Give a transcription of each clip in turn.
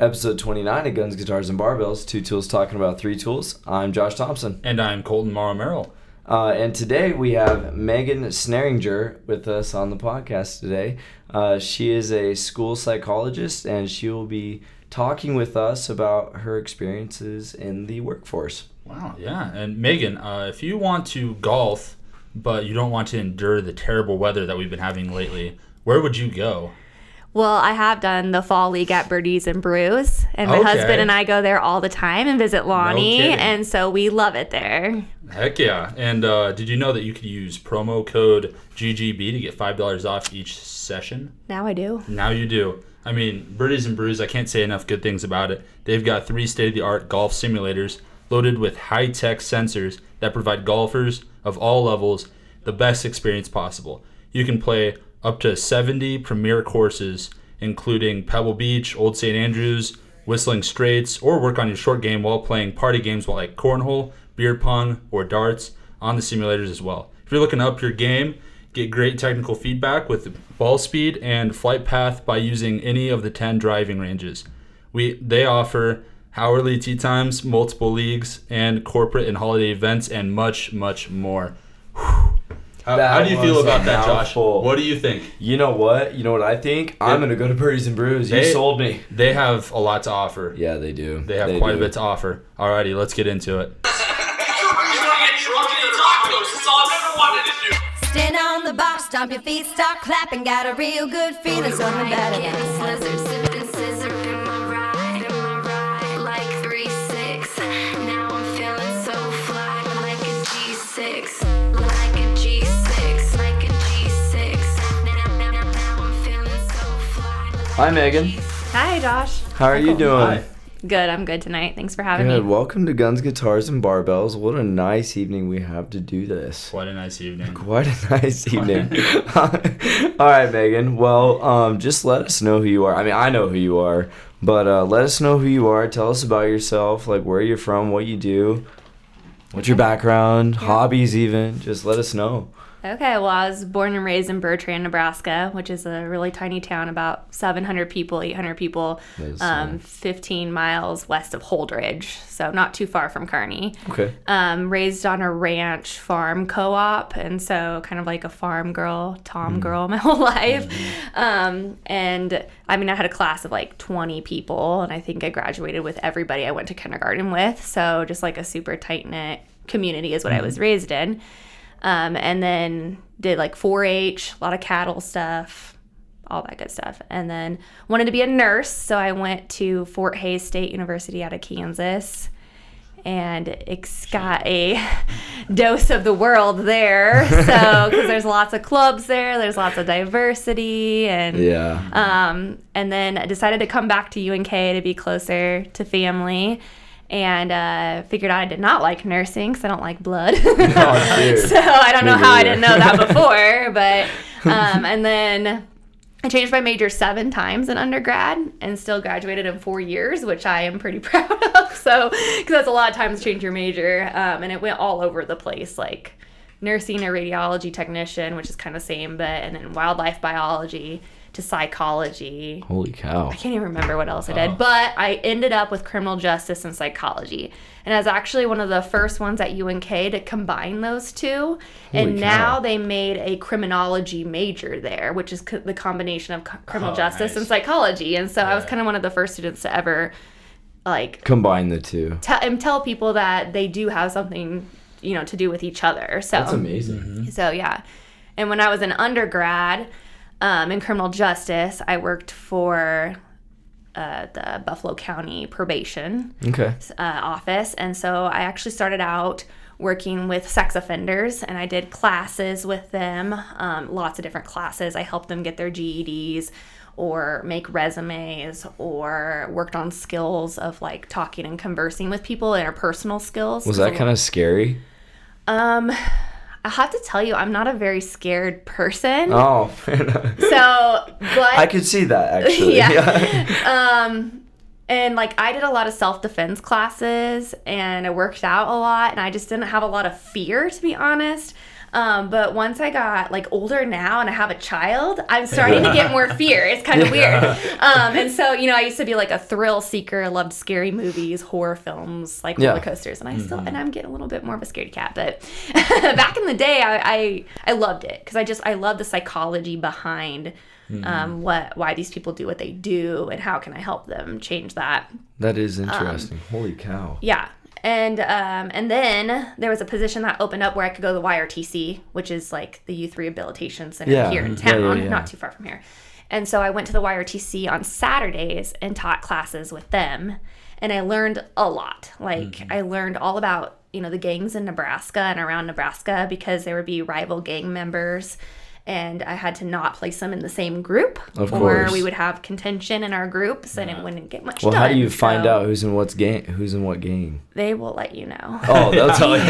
episode 29 of Guns, Guitars, and Barbells. Two tools talking about three tools. I'm Josh Thompson. And I'm Colton Morrow Merrill. Uh, and today we have Megan Snaringer with us on the podcast today. Uh, she is a school psychologist and she will be talking with us about her experiences in the workforce. Wow, yeah. And Megan, uh, if you want to golf, but you don't want to endure the terrible weather that we've been having lately, where would you go? Well, I have done the fall league at Birdies and Brews, and my Okay. husband and I go there all the time and visit Lonnie, kidding. and so we love it there. Heck yeah. And uh, did you know that you could use promo code GGB to get $5 off each session? Now I do. Now you do. I mean, Birdies and Brews, I can't say enough good things about it. They've got three state of the art golf simulators loaded with high tech sensors that provide golfers of all levels the best experience possible. You can play up to 70 premier courses, including Pebble Beach, Old St. Andrews, Whistling Straits, or work on your short game while playing party games like cornhole, beer pong, or darts on the simulators as well. If you're looking up your game, get great technical feedback with ball speed and flight path by using any of the 10 driving ranges. We they offer hourly tee times, multiple leagues, and corporate and holiday events, and much, much more. Whew. How, how do you feel about that, Josh? mouthful. What do you think? You know what? You know what I think? I'm going to go to Birdies and Brews. You sold me. They have a lot to offer. Yeah, they do. They have quite do. a bit to offer. Alrighty, let's get into it. You wanna get drunk and eat tacos? It's all I've ever wanted to do. Stand on the box, stomp your feet, start clapping. Got a real good feeling, something better Hi, Megan. Hi, Josh. How are you doing? Hi. Good. I'm good tonight. Thanks for having Good. me. Welcome to Guns, Guitars, and Barbells. What a nice evening we have to do this. Quite a nice evening. Quite a nice evening. All right, Megan. Well, um, just let us know who you are. I mean, I know who you are, but uh, let us know who you are. Tell us about yourself, like where you're from, what you do, what's your background, hobbies, even. Just let us know. Okay. Well, I was born and raised in Bertrand, Nebraska, which is a really tiny town, about 700 people, 800 people, um, 15 miles west of Holdrege, so not too far from Kearney. Okay. um, raised on a ranch farm co-op and so kind of like a farm girl tom girl my whole life um, and i mean i had a class of like 20 people and i think i graduated with everybody i went to kindergarten with so just like a super tight-knit community is what i was raised in um, and then did like 4-h a lot of cattle stuff all that good stuff. And then wanted to be a nurse, so I went to Fort Hays State University out of Kansas and ex- got a dose of the world there. So, because there's lots of clubs there, there's lots of diversity, and Yeah. um, and then I decided to come back to UNK to be closer to family. And uh, figured out I did not like nursing because I don't like blood. Oh, so I don't Me know how I didn't know that before, but um, and then I changed my major seven times in undergrad and still graduated in four years, which I am pretty proud of. So because that's a lot of times change your major, um, and it went all over the place, like nursing or radiology technician, which is kind of same, but and then wildlife biology to psychology. Holy cow. I can't even remember what else I did, oh. but I ended up with criminal justice and psychology. And I was actually one of the first ones at UNK to combine those two. and Holy now they made a criminology major there, which is co- the combination of co- criminal Oh, justice nice. and psychology. And so I was kind of one of the first students to ever like Combine the two. tell and tell people that they do have something, you know, to do with each other. So That's amazing. so yeah, and when I was an undergrad um, in criminal justice, I worked for uh, the Buffalo County Probation Okay. uh, office, and so I actually started out working with sex offenders, and I did classes with them, um, lots of different classes. I helped them get their GEDs. Or make resumes, or worked on skills of like talking and conversing with people, interpersonal skills. Was that kind of scary? Um, I have to tell you, I'm not a very scared person. Oh, So, but I could see that actually. Yeah. um, and like I did a lot of self defense classes, and I worked out a lot, and I just didn't have a lot of fear, to be honest. Um, but once I got like older now and I have a child, I'm starting to get more fear. It's kind of weird. Um, and so, you know, I used to be like a thrill seeker, I loved scary movies, horror films, like Yeah. roller coasters, and I still and I'm getting a little bit more of a scaredy cat. But back in the day, I I, I loved it because I just I love the psychology behind. Um, what why these people do what they do and how can I help them change that That is interesting. Holy cow. yeah. And um, and then there was a position that opened up where I could go to the YRTC, which is like the youth rehabilitation center Yeah, here in yeah, yeah, town, yeah. not too far from here. And so I went to the YRTC on Saturdays and taught classes with them, and I learned a lot. Like Mm-hmm. I learned all about you know the gangs in Nebraska and around Nebraska because there would be rival gang members. And I had to not place them in the same group, Of or course. we would have contention in our groups, and it wouldn't get much Well, done. how do you find out who's in what's game? Who's in what game? They will let you know. Oh, they'll tell you.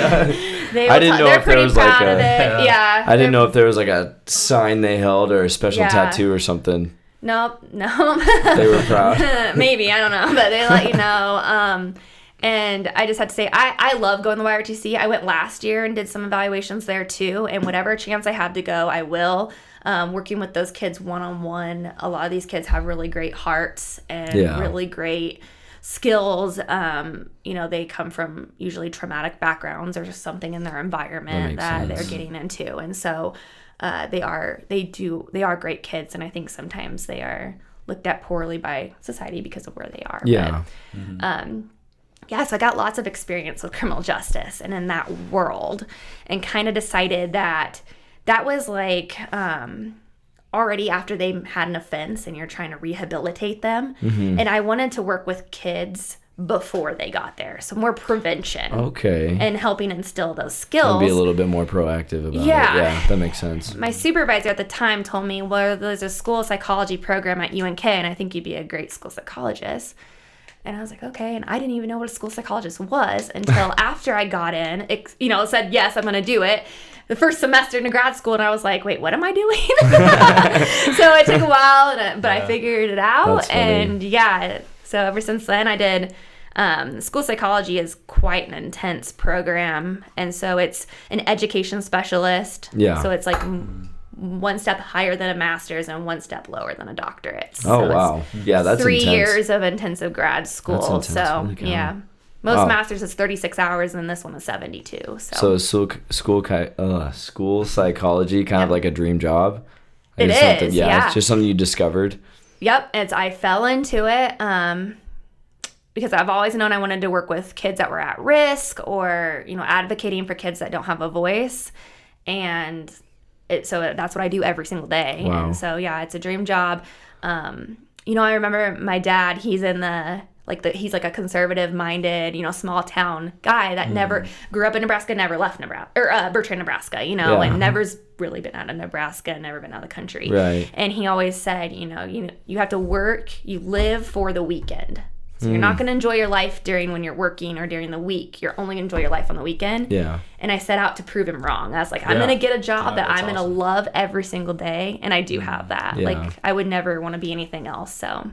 They I didn't t- know if there was, like, a- it. Yeah. I didn't know if there was like a sign they held or a special Yeah. tattoo or something. Nope. No. They were proud. Maybe I don't know, but they let you know. Um, and I just had to say I I love going to the YRTC. I went last year and did some evaluations there too. And whatever chance I have to go, I will. Um, working with those kids one on one. A lot of these kids have really great hearts and Yeah. really great skills. Um, you know, they come from usually traumatic backgrounds or just something in their environment makes that, they're sense. getting into, and so uh, they are they do they are great kids, and I think sometimes they are looked at poorly by society because of where they are. Yeah. But, um, yeah, so I got lots of experience with criminal justice and in that world, and kind of decided that that was like um, already after they had an offense and you're trying to rehabilitate them. Mm-hmm. And I wanted to work with kids before they got there, so more prevention Okay. and helping instill those I'll skills. be a little bit more proactive about Yeah. it. Yeah, that makes sense. my supervisor at the time told me, well, there's a school psychology program at UNK, and I think you'd be a great school psychologist. And I was like, okay. And I didn't even know what a school psychologist was until after I got in, it, you know, said, yes, I'm going to do it. The first semester in grad school, and I was like, wait, what am I doing? so it took a while, and I, but I figured it out. And yeah, so ever since then, I did. Um, school psychology is quite an intense program, and so it's an education specialist. Yeah. So it's like one step higher than a master's and one step lower than a doctorate. Oh So it's wow. Yeah, that's three intense. years of intensive grad school. So yeah, most Wow. masters is 36 hours, and this one is 72. So, So school school uh, school psychology kind of like a dream job? It It's Yeah, yeah. it's just something you discovered. Yep, it's I fell into it um, because I've always known I wanted to work with kids that were at risk or you know advocating for kids that don't have a voice, and it, so that's what I do every single day. Wow. And so yeah, it's a dream job. Um, you know, I remember my dad. He's in the like the he's like a conservative minded you know small town guy that never grew up in Nebraska, never left Nebraska or uh, Bertrand, Nebraska. You know, Yeah. and never's really been out of Nebraska, never been out of the country. Right. And he always said, you know, you you have to work, you live for the weekend. So you're not Hmm. going to enjoy your life during when you're working or during the week. You're only going to enjoy your life on the weekend. Yeah. And I set out to prove him wrong. I was like, I'm Yeah. going to get a job Yeah, that I'm going to love every single day, and I do have that. Yeah. Like I would never want to be anything else. So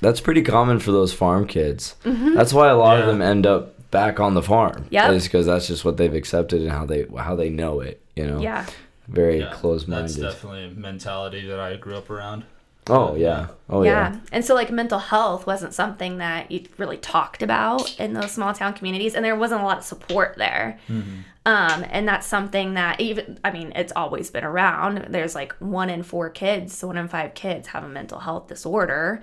That's pretty common for those farm kids. That's why a lot of them end up back on the farm. Mm-hmm. Yep. Is because that's just what they've accepted and how they how they know it. You know. yeah, Very Yeah, close That's minded. definitely a mentality that I grew up around. Oh yeah. Oh yeah. yeah. And so like mental health wasn't something that you really talked about in those small town communities, and there wasn't a lot of support there. Um, and that's something that even I mean, it's always been around. There's like one in four kids, so one in five kids have a mental health disorder,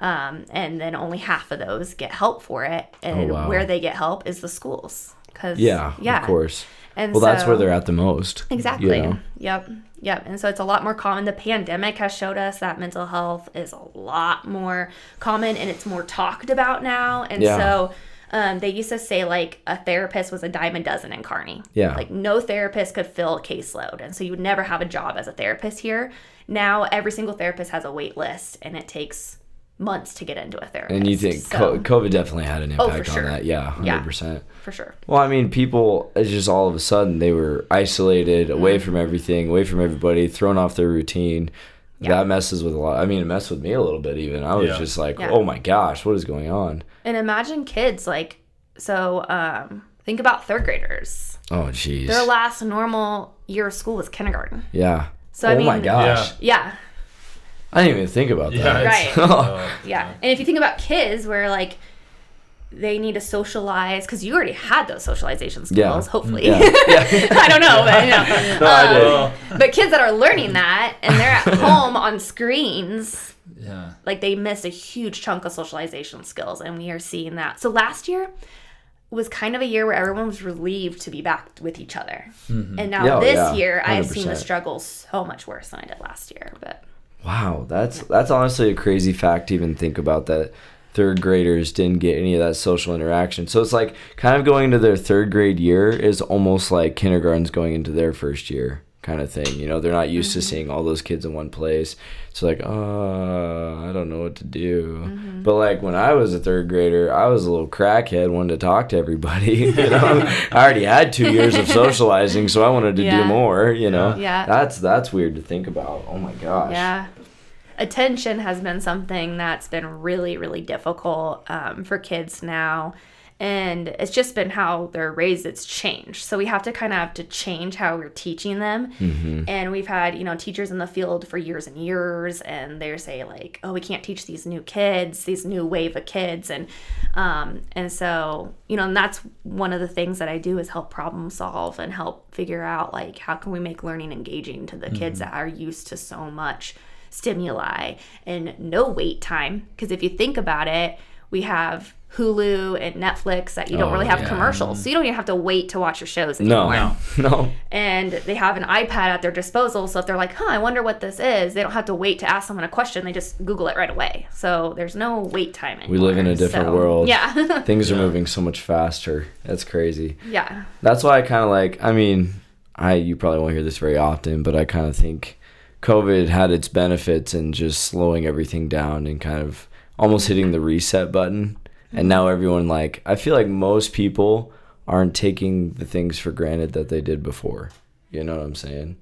um, and then only half of those get help for it. And Oh, wow. where they get help is the schools, because Yeah. yeah, Of course. And Well, that's where they're at the most. Exactly. You know? Yep. Yep. And so it's a lot more common. The pandemic has showed us that mental health is a lot more common and it's more talked about now. And Yeah. so um, they used to say like a therapist was a dime a dozen in Kearney. Yeah. Like no therapist could fill a caseload. And so you would never have a job as a therapist here. Now every single therapist has a wait list and it takes months to get into a therapist. And you think so, COVID definitely had an Oh, for impact sure. on that? Yeah, hundred Yeah. percent. for sure. Well, I mean, people it's just all of a sudden they were isolated, away Mm-hmm. from everything, away from everybody, thrown off their routine. Yeah. That messes with a lot. I mean, it messed with me a little bit. Even I was Yeah. just like, Yeah. "Oh my gosh, what is going on?" And imagine kids like, so um, think about third graders. Oh, jeez. Their last normal year of school was kindergarten. Yeah. So, I oh my mean- gosh. Yeah, I didn't even think about Yeah, that. it's- Right. uh, yeah. And if you think about kids, where like they need to socialize because you already had those socialization skills, Yeah. hopefully. Yeah. yeah. I don't know, but you know. No, I Um, did. well, But kids that are learning that and they're at home on screens, yeah. like they miss a huge chunk of socialization skills, and we are seeing that. So last year was kind of a year where everyone was relieved to be back with each other, and now Yeah, oh, this yeah. year I've seen the 100%. struggle so much worse than I did last year. But Wow, that's that's honestly a crazy fact to even think about that third graders didn't get any of that social interaction. So it's like kind of going into their third grade year is almost like kindergarten's going into their first year kind of thing. You know, they're not used to seeing all those kids in one place. It's like, uh, I don't know what to do. But like when I was a third grader, I was a little crackhead, wanted to talk to everybody. You know, I already had two years of socializing, so I wanted to do more. You know, Yeah. that's that's weird to think about. Oh my gosh. Yeah. Attention has been something that's been really, really difficult um, for kids now. And it's just been how they're raised, it's changed. So we have to kind of have to change how we're teaching them. And we've had, you know, teachers in the field for years and years, and they say, like, oh, we can't teach these new kids, these new wave of kids. And, um, and so, you know, and that's one of the things that I do is help problem solve and help figure out, like, how can we make learning engaging to the kids that are used to so much stimuli and no wait time. Because if you think about it, we have Hulu and Netflix that you don't Oh, really have yeah. commercials. So you don't even have to wait to watch your shows No, anymore. no, And they have an iPad at their disposal. So if they're like, huh, I wonder what this is, they don't have to wait to ask someone a question. They just Google it right away. So there's no wait time anymore. We live in a different So, world. Yeah. Things are moving so much faster. That's crazy. yeah. That's why I kind of like. I mean, I you probably won't hear this very often, but I kind of think COVID had its benefits in just slowing everything down and kind of almost hitting the reset button. And now everyone like I feel like most people aren't taking the things for granted that they did before. You know what I'm saying?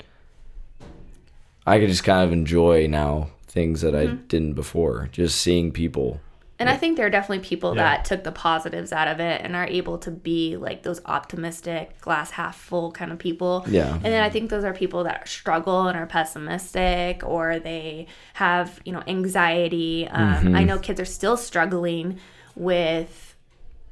I could just kind of enjoy now things that I mm-hmm. didn't before. Just seeing people. And I think there are definitely people Yeah. that took the positives out of it and are able to be like those optimistic, glass half full kind of people. Yeah. And then I think those are people that struggle and are pessimistic or they have, you know, anxiety. Um, Mm-hmm. I know kids are still struggling with,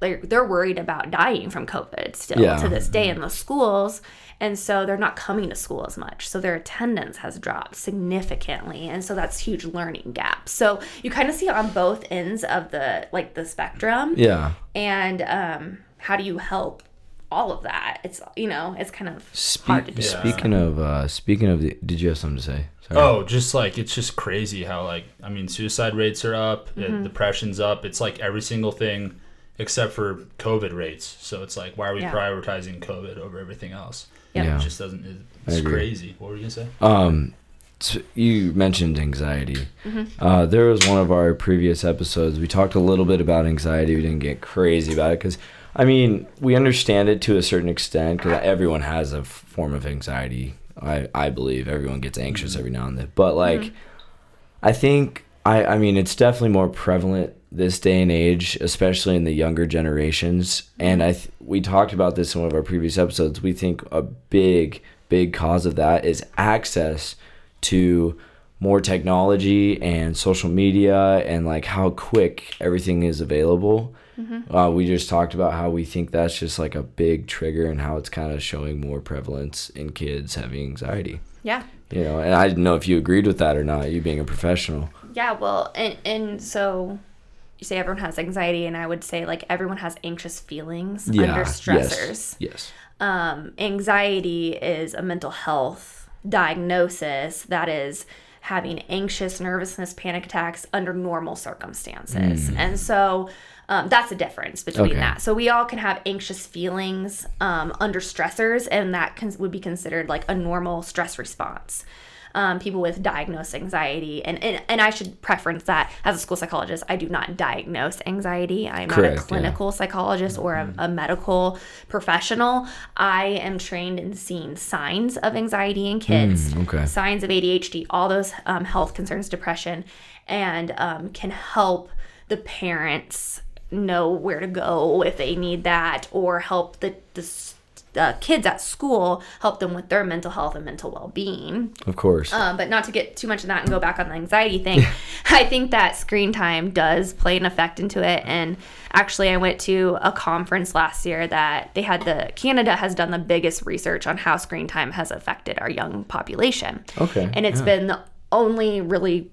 like, they're worried about dying from COVID still Yeah. to this day in the schools. And so they're not coming to school as much. So their attendance has dropped significantly. And so that's huge learning gap. So you kind of see on both ends of the like the spectrum. Yeah. And um, how do you help all of that? It's you know, it's kind of hard to Speak, do. speaking of uh speaking of the, did you have something to say? Sorry. Oh, just like it's just crazy how like I mean suicide rates are up, uh, Mm-hmm. depression's up. It's like every single thing except for COVID rates. So it's like why are we Yeah. prioritizing COVID over everything else? Yep. Yeah. It just doesn't. It's crazy. What were you gonna say? Um, s- you mentioned anxiety. Uh, there was one of our previous episodes. We talked a little bit about anxiety. We didn't get crazy about it because, I mean, we understand it to a certain extent because everyone has a f- form of anxiety. I I believe everyone gets anxious every now and then. But like, I think I I mean it's definitely more prevalent this day and age, especially in the younger generations. And I th- we talked about this in one of our previous episodes. We think a big big cause of that is access to more technology and social media and like how quick everything is available. Uh, we just talked about how we think that's just like a big trigger and how it's kind of showing more prevalence in kids having anxiety. Yeah. You know, and I didn't know if you agreed with that or not. You being a professional. Yeah, well, and and so you say everyone has anxiety, and I would say like everyone has anxious feelings under stressors. Yes. yes. Um, anxiety is a mental health diagnosis that is having anxious nervousness, panic attacks under normal circumstances, and so. Um, that's the difference between Okay. that. So we all can have anxious feelings um, under stressors, and that can, would be considered like a normal stress response. Um, people with diagnosed anxiety, and, and and I should preference that as a school psychologist, I do not diagnose anxiety. I'm Correct, not a clinical psychologist or a, a medical professional. I am trained in seeing signs of anxiety in kids, Mm, okay. signs of ADHD, all those um, health concerns, depression, and um, can help the parents know where to go if they need that, or help the the uh, kids at school, help them with their mental health and mental well being. Of course. Um, but not to get too much of that and go back on the anxiety thing, I think that screen time does play an effect into it. And actually, I went to a conference last year that they had the Canada has done the biggest research on how screen time has affected our young population. Okay, And it's been the only really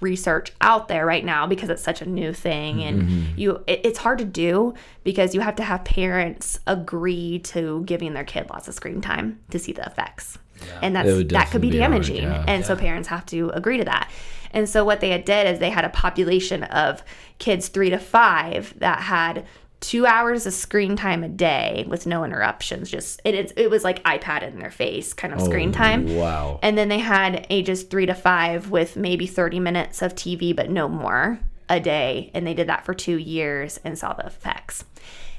research out there right now because it's such a new thing and Mm-hmm. you it, it's hard to do because you have to have parents agree to giving their kid lots of screen time to see the effects. And that's that could be be hard, damaging. yeah. and so parents have to agree to that. And so what they had did is they had a population of kids three to five that had two hours of screen time a day with no interruptions just it, is it was like ipad in their face kind of screen oh, time Oh, Wow. and then they had ages three to five with maybe 30 minutes of TV, but no more a day. And they did that for two years and saw the effects.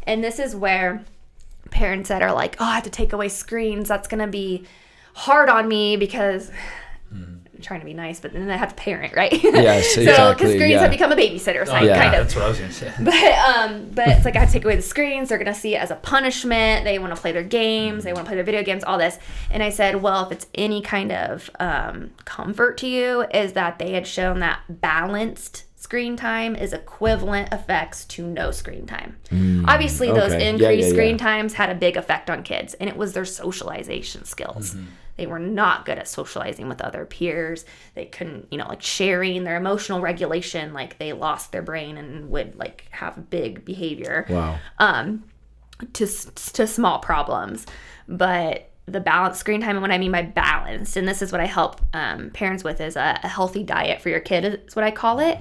And this is where parents that are like, oh, I have to take away screens. That's going to be hard on me because. I'm trying to be nice, but then they have to parent, right? Yes, so, exactly, because screens yeah. have become a babysitter site, Yeah. kind of. That's what I was gonna say. But um, but it's like I have to take away the screens. They're gonna see it as a punishment. They want to play their games. They want to play their video games. All this. And I said, well, if it's any kind of um, comfort to you, is that they had shown that balanced screen time is equivalent effects to no screen time. Obviously, those okay. Yeah, increased yeah, screen yeah. times had a big effect on kids, and it was their socialization skills. They were not good at socializing with other peers. They couldn't, you know, like sharing their emotional regulation. Like they lost their brain and would like have big behavior Wow. um, to to small problems. But the balance screen time, and what I mean by balanced, and this is what I help um, parents with, is a, a healthy diet for your kid. Is what I call it.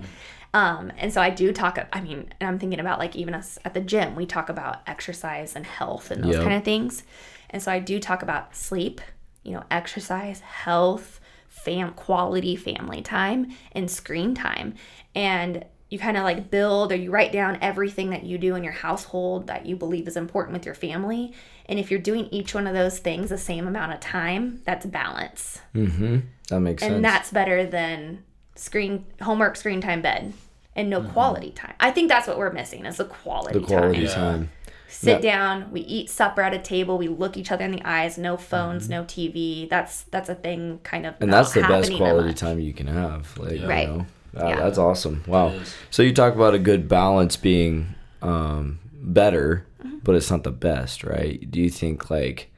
Um, and so I do talk. I mean, and I'm thinking about like even us at the gym, we talk about exercise and health and those Yep. kind of things. And so I do talk about sleep, you know, exercise, health, fam quality family time, and screen time. And you kind of like build or you write down everything that you do in your household that you believe is important with your family. And if you're doing each one of those things the same amount of time, that's balance. Mm-hmm. That makes sense. And that's better than screen homework, screen time, bed, and no quality time. I think that's what we're missing is the quality, the quality time. time. Sit Yeah. down, we eat supper at a table, we look each other in the eyes, no phones, Mm-hmm. no TV. That's that's a thing kind of And that's the best quality time you can have. Like, you Right. know. Wow, Yeah. that's awesome. Wow. So you talk about a good balance being um, better, Mm-hmm. but it's not the best, right? Do you think like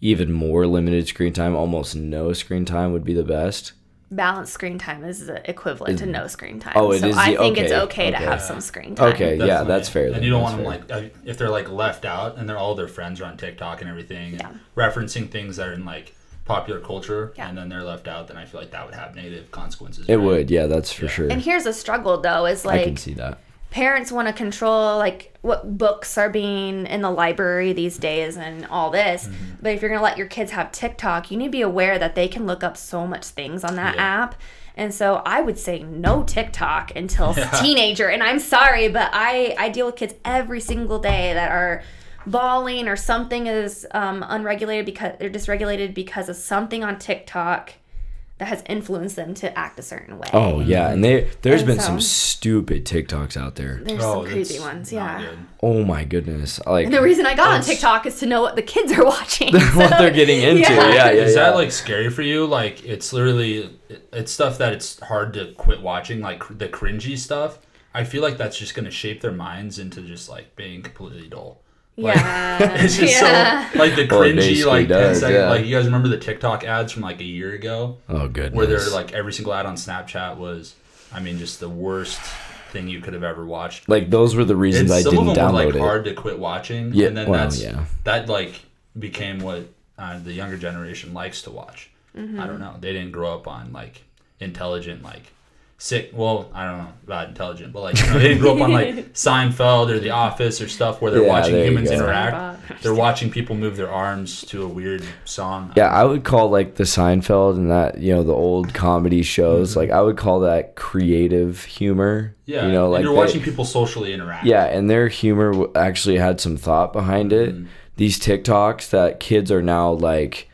even more limited screen time, almost no screen time would be the best? Balanced screen time is equivalent to no screen time. Oh, it so is I the- think it's okay, okay to have some screen time. Okay, yeah, Definitely. that's fair. And then, you don't that's want them like uh, if they're like left out and they're all their friends are on TikTok and everything, Yeah. and referencing things that are in like popular culture, Yeah. and then they're left out. Then I feel like that would have negative consequences. It right? would, yeah, that's for sure. And here's a struggle though, is like I can see that. Parents want to control like what books are being in the library these days and all this. Mm-hmm. But if you're gonna let your kids have TikTok, you need to be aware that they can look up so much things on that Yeah. app. And so I would say no TikTok until teenager. And I'm sorry, but I I deal with kids every single day that are bawling or something is um, unregulated because they're dysregulated because of something on TikTok that has influenced them to act a certain way. Oh yeah, and they there's And been so- some stupid TikToks out there. There's Oh, some crazy ones, yeah. Oh my goodness, like The reason I got on TikTok is to know what the kids are watching. what they're getting into. Yeah, yeah, yeah. Is that like scary for you? Like it's literally it's stuff that it's hard to quit watching, like cr- the cringy stuff. I feel like that's just gonna shape their minds into just like being completely dull. Like, yeah. It's just yeah. so like the Well, it cringy like 10 does, second yeah. like you guys remember the TikTok ads from like a year ago oh goodness. where they're like every single ad on Snapchat was I mean just the worst thing you could have ever watched. like those were the reasons It's- I some didn't them were download like it. hard to quit watching. Yeah, and then well, that's yeah. that like became what uh, the younger generation likes to watch. Mm-hmm. I don't know. They didn't grow up on like intelligent like sick. Well, I don't know about intelligent, but like you know, they didn't grow up on like Seinfeld or The Office or stuff where they're Yeah, watching there humans interact. They're watching people move their arms to a weird song. Yeah, I would call like the Seinfeld and that you know the old comedy shows. Like I would call that creative humor. Mm-hmm. Yeah, you know, and like you're they- watching people socially interact. Yeah, and their humor actually had some thought behind it. Mm-hmm. These TikToks that kids are now like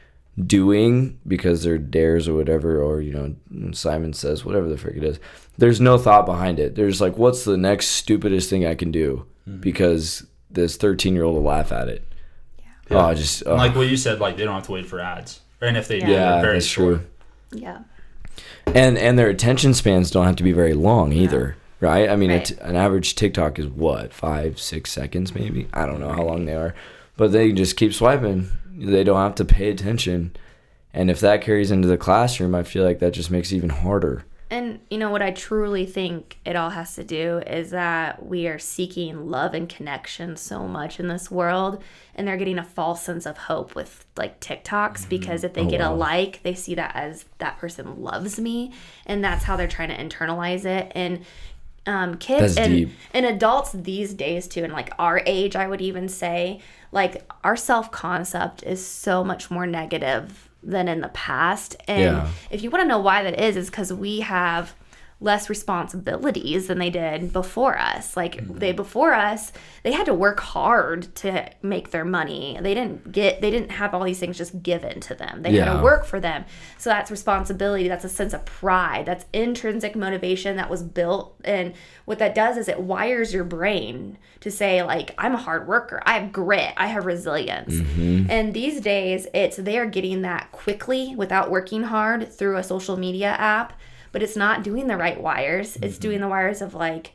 doing because they're dares or whatever, or you know, Simon says whatever the frick it is. There's no thought behind it. There's like, what's the next stupidest thing I can do Mm-hmm. because this 13 year old will laugh at it. Yeah. Oh, just oh, like what you said, like they don't have to wait for ads, and if they do, yeah, very that's short. true. Yeah. And and their attention spans don't have to be very long either, right? I mean, Right. t- an average TikTok is what five, six seconds, maybe. I don't know how long they are, but they just keep swiping. They don't have to pay attention, and if that carries into the classroom, I feel like that just makes it even harder. And you know what I truly think it all has to do is that we are seeking love and connection so much in this world and they're getting a false sense of hope with like TikToks because if they get a like, they see that as that person loves me and that's how they're trying to internalize it and um, kids That's and, deep. and adults these days too and like our age I would even say like our self-concept is so much more negative than in the past and Yeah. if you want to know why that is, is because we have less responsibilities than they did before us. Like mm-hmm. they before us, they had to work hard to make their money. They didn't get they didn't have all these things just given to them. They had to work for them. So that's responsibility, that's a sense of pride, that's intrinsic motivation that was built and what that does is it wires your brain to say like I'm a hard worker. I have grit, I have resilience. Mm-hmm. And these days it's they're getting that quickly without working hard through a social media app, but it's not doing the right wires. It's mm-hmm. doing the wires of like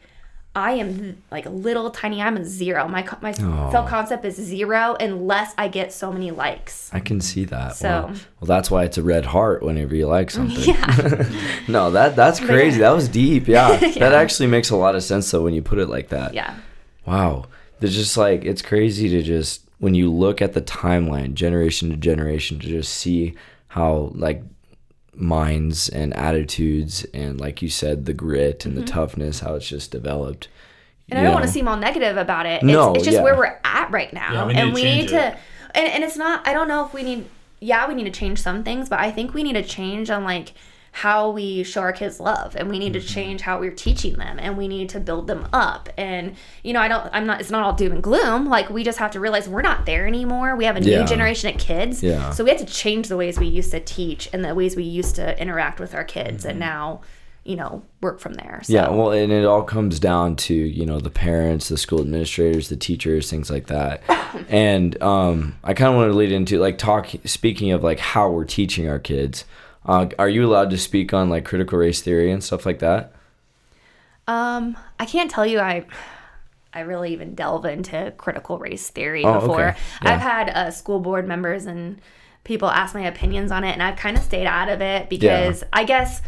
I am like a little tiny. I'm a zero. My my self concept is zero unless I get so many likes. I can see that. So- Wow. well, that's why it's a red heart whenever you like something. Yeah. no, that that's crazy. That was deep. Yeah. that actually makes a lot of sense though when you put it like that. Yeah. Wow. There's just like it's crazy to just when you look at the timeline, generation to generation, to just see how like minds and attitudes and like you said, the grit and the toughness, how it's just developed. Mm-hmm. And I don't want to seem all negative about it. It's, No, it's just yeah. where we're at right now. Yeah, we need and to we change need to, and, and it's not, I don't know if we need, yeah, we need to change some things, but I think we need to change on like how we show our kids love and we need Mm-hmm. to change how we're teaching them and we need to build them up. And, you know, I don't, I'm not, it's not all doom and gloom. Like we just have to realize we're not there anymore. We have a Yeah. new generation of kids. Yeah. So we have to change the ways we used to teach and the ways we used to interact with our kids Mm-hmm. and now, you know, work from there. So. Yeah, well, and it all comes down to you know the parents, the school administrators, the teachers, things like that. and um, I kind of want to lead into like talk. Speaking of like how we're teaching our kids, uh, are you allowed to speak on like critical race theory and stuff like that? Um, I can't tell you I I really even delve into critical race theory Oh, before. okay. Yeah. I've had uh, school board members and people ask my opinions on it, and I've kind of stayed out of it because I guess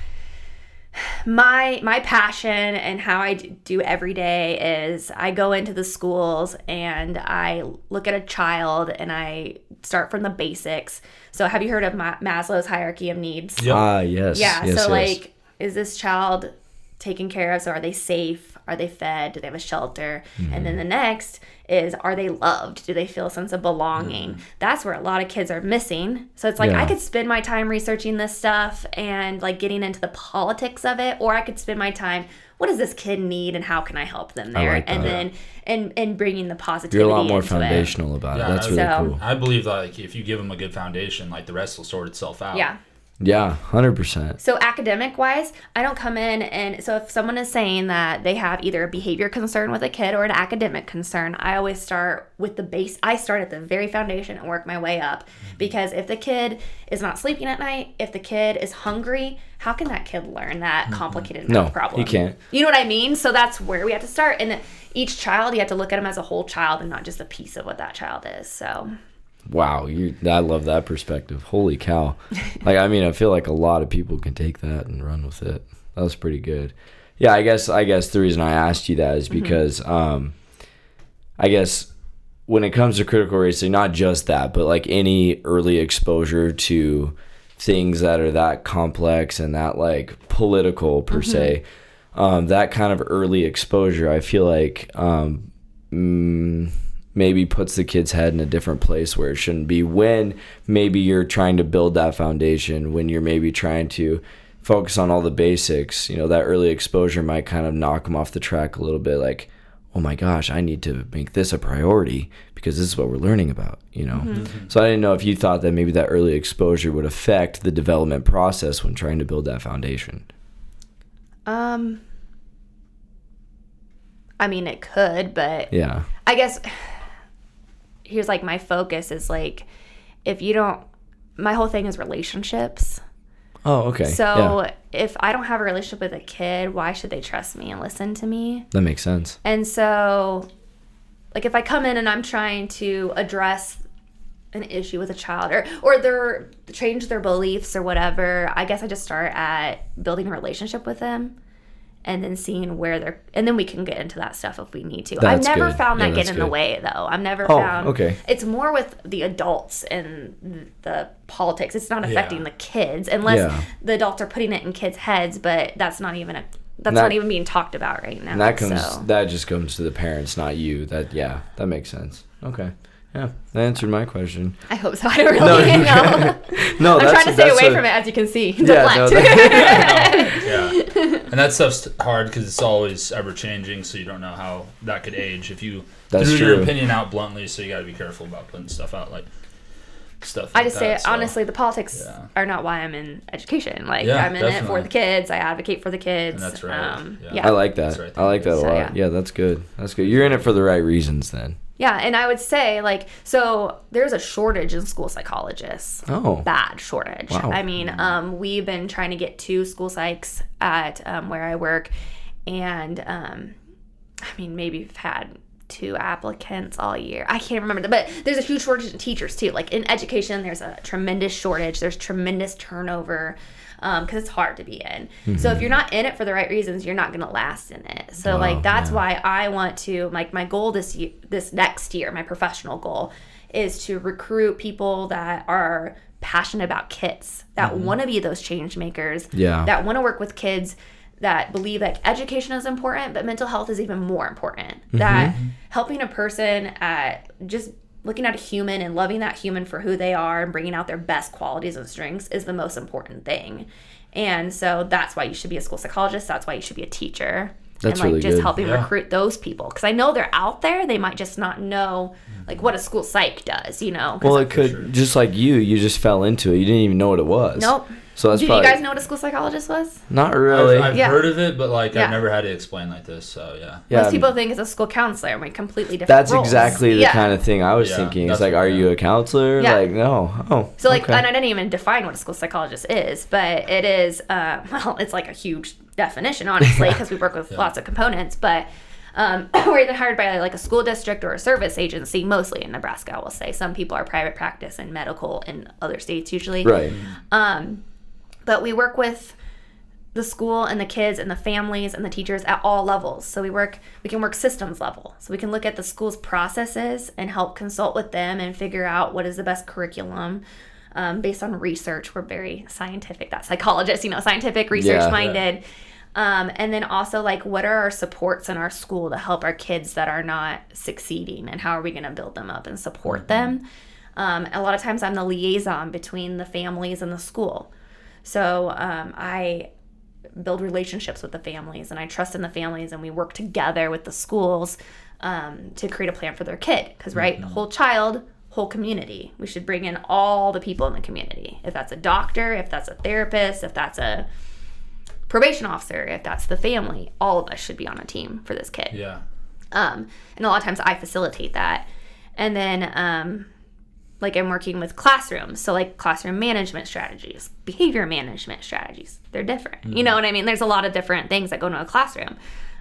my my passion and how I do every day is I go into the schools and I look at a child and I start from the basics. So have you heard of Maslow's hierarchy of needs? Yep. Ah, yes. Yeah. yes, so yes. like, is this child taken care of? So are they safe? Are they fed? Do they have a shelter? And Mm-hmm. then the next is are they loved? Do they feel a sense of belonging? That's where a lot of kids are missing. So it's like Mm-hmm. Yeah. I could spend my time researching this stuff and like getting into the politics of it, or I could spend my time. What does this kid need, and how can I help them there? like and then and and bringing the positivity. you're a lot more into it. foundational about Yeah, it. That's I- really So- cool. I believe that like if you give them a good foundation, like the rest will sort itself out. Yeah. Yeah, hundred percent. So academic wise, I don't come in and so if someone is saying that they have either a behavior concern with a kid or an academic concern, I always start with the base. I start at the very foundation and work my way up mm-hmm. because if the kid is not sleeping at night, if the kid is hungry, how can that kid learn that mm-hmm. complicated No, math problem? You can't. You know what I mean? So that's where we have to start and each child you have to look at them as a whole child and not just a piece of what that child is. So Wow, you I love that perspective. Holy cow. like I mean, I feel like a lot of people can take that and run with it. That was pretty good. Yeah, I guess I guess the reason I asked you that is because um I guess when it comes to critical race theory, not just that, but like any early exposure to things that are that complex and that like political per se, um, that kind of early exposure, I feel like um, mm, maybe puts the kid's head in a different place where it shouldn't be when maybe you're trying to build that foundation when you're maybe trying to focus on all the basics you know that early exposure might kind of knock them off the track a little bit like oh my gosh i need to make this a priority because this is what we're learning about you know? So i didn't know if you thought that maybe that early exposure would affect the development process when trying to build that foundation. Um I mean it could, but yeah. I guess here's like my focus is like if you don't my whole thing is relationships. Oh, okay. So yeah, if I don't have a relationship with a kid, why should they trust me and listen to me? that makes sense. And so, like, if I come in and I'm trying to address an issue with a child or or their change their beliefs or whatever, I guess I just start at building a relationship with them. And then seeing where they're, and then we can get into that stuff if we need to. I've never good. found Yeah, that get that's in the way though. I've never Oh, found. okay. It's more with the adults and the politics. It's not affecting Yeah. the kids unless Yeah. the adults are putting it in kids' heads. But that's not even a. That's That- not even being talked about right now. And that comes so. that just comes to the parents, not you. That yeah, that makes sense. Okay. Yeah, that answered my question. I hope so. I don't really No, know. No, I'm that's trying to stay away a- from it, as you can see. Yeah, no, Deflect. yeah. And that stuff's hard because it's always ever changing, so you don't know how that could age if you That's threw true. your opinion out bluntly. So you got to be careful about putting stuff out like stuff. I like just say that, so. honestly, the politics Yeah. are not why I'm in education. Like Yeah, I'm in it for the kids. I advocate for the kids. And that's right. Um, Yeah. yeah. I like that. Right I like that a So, lot. yeah. Yeah. that's good. That's good. You're in it for the right reasons then. Yeah, and I would say like so there's a shortage in school psychologists. Oh. Bad shortage. Wow. I mean, um, we've been trying to get two school psychs at um, where I work, and um, I mean maybe we've had two applicants all year. I can't remember, but there's a huge shortage in teachers too. Like in education, there's a tremendous shortage. There's tremendous turnover Um, because it's hard to be in. So if mm-hmm. you're not in it for the right reasons, you're not going to last in it. So like that's yeah. why I want to like my goal this year, this next year, my professional goal is to recruit people that are passionate about kids, that mm-hmm. want to be those change makers, Yeah. that want to work with kids that believe that education is important, but mental health is even more important. Mm-hmm. That helping a person at just looking at a human and loving that human for who they are and bringing out their best qualities and strengths is the most important thing. And so that's why you should be a school psychologist. That's why you should be a teacher. That's and like really just good. helping Yeah. recruit those people because I know they're out there. They might just not know like what a school psych does. You know. Well, it could sure. just like you. You just fell into it. You didn't even know what it was. Nope. So that's Do probably you guys know what a school psychologist was? not I've, really. I've Yeah. heard of it, but like Yeah. I've never had to explain like this. So yeah. yeah, Most people think it's a school counselor. and we completely different. that's roles. exactly the Yeah. kind of thing I was Yeah, thinking. It's like, are you a counselor? Yeah. Like, no. Oh. So like, okay. and I didn't even define what a school psychologist is, but it is, uh, well, it's like a huge definition, honestly, because we work with lots of components. But um, we're either hired by like a school district or a service agency, mostly in Nebraska. I will say some people are private practice and medical in other states usually. right. Um, but we work with the school and the kids and the families and the teachers at all levels. So we work, we can work systems level. So we can look at the school's processes and help consult with them and figure out what is the best curriculum. Um, based on research, we're very scientific. That psychologists, you know, scientific, research minded. Um, and then also like what are our supports in our school to help our kids that are not succeeding and how are we going to build them up and support them um, a lot of times i'm the liaison between the families and the school so um, i build relationships with the families and i trust in the families and we work together with the schools um, to create a plan for their kid. Because right whole child whole community. We should bring in all the people in the community. If that's a doctor if that's a therapist if that's a probation officer if that's the family all of us should be on a team for this kid. Yeah. um, and a lot of times I facilitate that. And then, um, like, I'm working with classrooms. So, like, classroom management strategies, behavior management strategies, they're different. You know what I mean? There's a lot of different things that go into a classroom.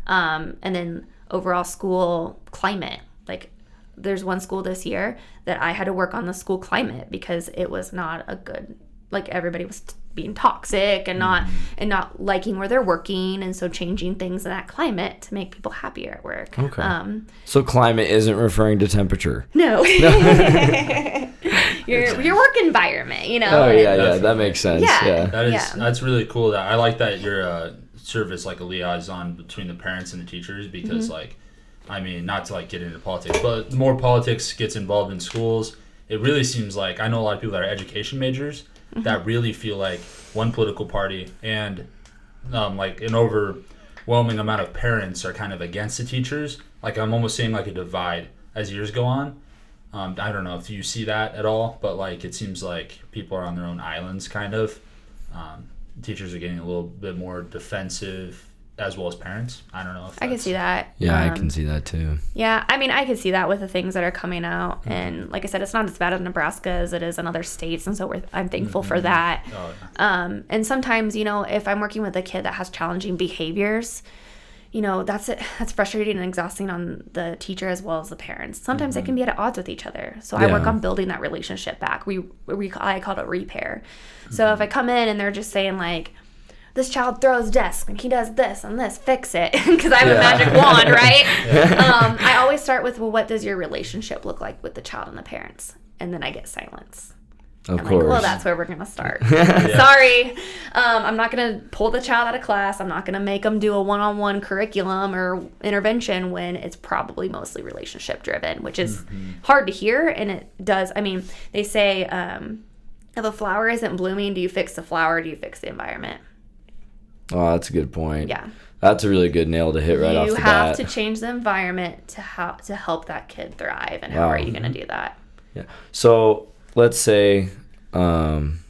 Um, and then, overall school climate. Like, there's one school this year that I had to work on the school climate because it was not a good, like, everybody was t- being toxic and not mm-hmm. and not liking where they're working and so changing things in that climate to make people happier at work Okay. um So climate isn't referring to temperature. no your your work environment you know Oh yeah, yeah, Definitely. that makes sense. Yeah. Yeah. That is Yeah. that's really cool. That I like that you're a uh, service like a liaison between the parents and the teachers because mm-hmm. like I mean not to like get into politics, but the more politics gets involved in schools, it really seems like I know a lot of people that are education majors that really feel like one political party and um, like an overwhelming amount of parents are kind of against the teachers. Like I'm almost seeing like a divide as years go on. Um, I don't know if you see that at all, but like it seems like people are on their own islands, kind of. Um, teachers are getting a little bit more defensive as well as parents. I don't know if I can see that. Yeah, I Um, can see that too. Yeah, I mean, I could see that with the things that are coming out, Mm-hmm. and like I said, it's not as bad in Nebraska as it is in other states, and so we're, I'm thankful Mm-hmm. for that. Oh, yeah. Um, and sometimes, you know, if I'm working with a kid that has challenging behaviors, you know, that's it. That's frustrating and exhausting on the teacher as well as the parents. Sometimes they can be at odds with each other. So I work on building that relationship back. We we I call it repair. So if I come in and they're just saying like. This child throws desk and he does this and this. Fix it because I have Yeah. a magic wand, right? um, I always start with, well, what does your relationship look like with the child and the parents? And then I get silence. Of I'm course. like, well, that's where we're gonna start. Sorry, um, I'm not gonna pull the child out of class. I'm not gonna make them do a one-on-one curriculum or intervention when it's probably mostly relationship driven, which is hard to hear. And it does. I mean, they say um, if a flower isn't blooming, do you fix the flower? Or do you fix the environment? Oh, that's a good point. Yeah, That's a really good nail to hit right off you have to change the environment to help to help that kid thrive. And how Wow. are you gonna do that? Yeah. So let's say, um,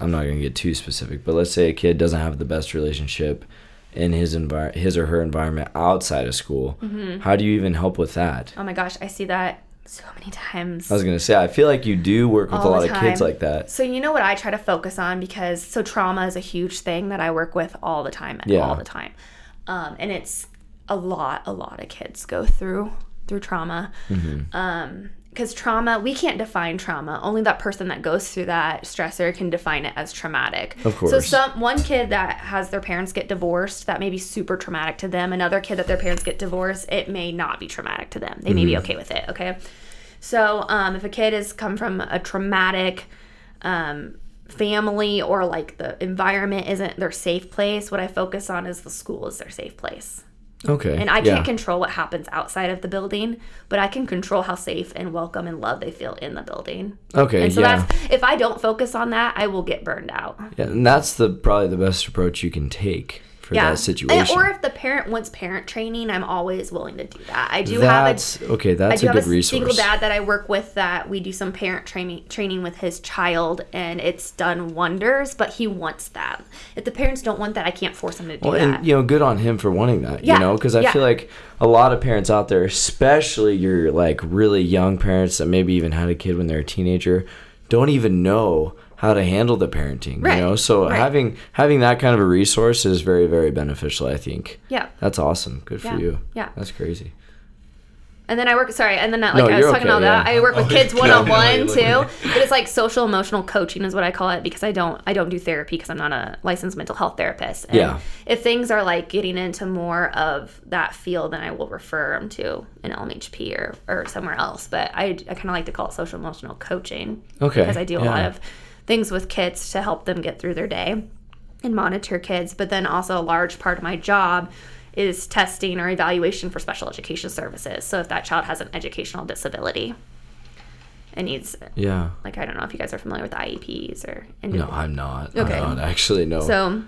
I'm not gonna get too specific, but let's say a kid doesn't have the best relationship in his envir- his or her environment outside of school. Mm-hmm. How do you even help with that? Oh my gosh, I see that so many times. I was gonna say, I feel like you do work with All a lot of kids like that. So you know what I try to focus on because so trauma is a huge thing that I work with all the time, Yeah. all the time, um, and it's a lot, a lot of kids go through through trauma. Mm-hmm. Um, because trauma, we can't define trauma. Only that person that goes through that stressor can define it as traumatic. Of So course. some one kid that has their parents get divorced, that may be super traumatic to them. Another kid that their parents get divorced, it may not be traumatic to them. They may be okay with it. Okay. So um, if a kid has come from a traumatic um, family or like the environment isn't their safe place, what I focus on is the school is their safe place. Okay. And I yeah. can't control what happens outside of the building, but I can control how safe and welcome and love they feel in the building. Okay. And so yeah. that's if I don't focus on that, I will get burned out. yeah. And that's the probably the best approach you can take for Yeah. that situation. And- or if the parent wants parent training, I'm always willing to do that. I do that's have a okay. I That's do a good a resource. single dad that I work with that we do some parent training training with his child, and it's done wonders. But he wants that. If the parents don't want that, I can't force them to do Well, that. and you know, good on him for wanting that. Yeah, You know, because I yeah. feel like a lot of parents out there, especially your like really young parents that maybe even had a kid when they're a teenager, don't even know how to handle the parenting. Right, You know, so right. having having that kind of a resource is very very beneficial. I think. yeah. That's awesome. Good for Yeah, you. yeah. That's crazy. And then I work. Sorry, and then uh, I, like No, I was talking okay, about that. I work with Oh, kids yeah, one on one yeah, too. But it's like social emotional coaching is what I call it because I don't I don't do therapy because I'm not a licensed mental health therapist. And Yeah. If things are like getting into more of that field, then I will refer them to an LMHP or or somewhere else. But I I kind of like to call it social emotional coaching. Okay, Because I do a lot of things with kids to help them get through their day and monitor kids. But then also a large part of my job is testing or evaluation for special education services. So if that child has an educational disability and needs, Yeah. like, I don't know if you guys are familiar with IEPs or No, I'm not. Okay. I'm not actually. No. so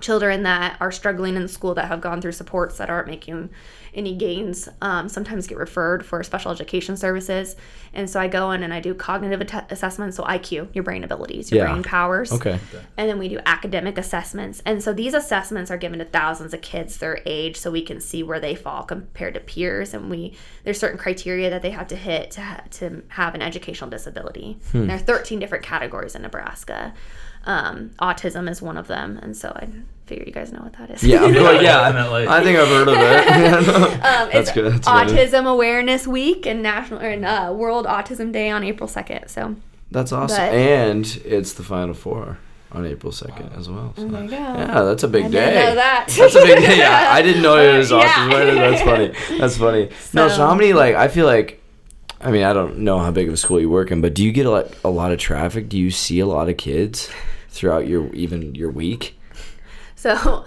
children that are struggling in school that have gone through supports that aren't making any gains um, sometimes get referred for special education services and so i go in and i do cognitive att- assessments so iq your brain abilities your Yeah. brain powers okay. and then we do academic assessments and so these assessments are given to thousands of kids their age so we can see where they fall compared to peers and we there's certain criteria that they have to hit to, ha- to have an educational disability Hmm. there are 13 different categories in nebraska um, autism is one of them and so i figure you guys know what that is Yeah. I'm like, yeah. Definitely. I think I've heard of it. um, That's it's good. That's funny. autism awareness week and national or uh, world autism day on april 2nd so That's awesome. But- and it's the final four on April 2nd as well. So. there you go Yeah, that's a big I day. didn't know that. That's a big day. Yeah, I didn't know it was Yeah. autism. Awareness. That's funny. That's funny. No, so So- how many like I feel like I mean, I don't know how big of a school you work in, but do you get a lot, a lot of traffic? Do you see a lot of kids throughout your even your week? So,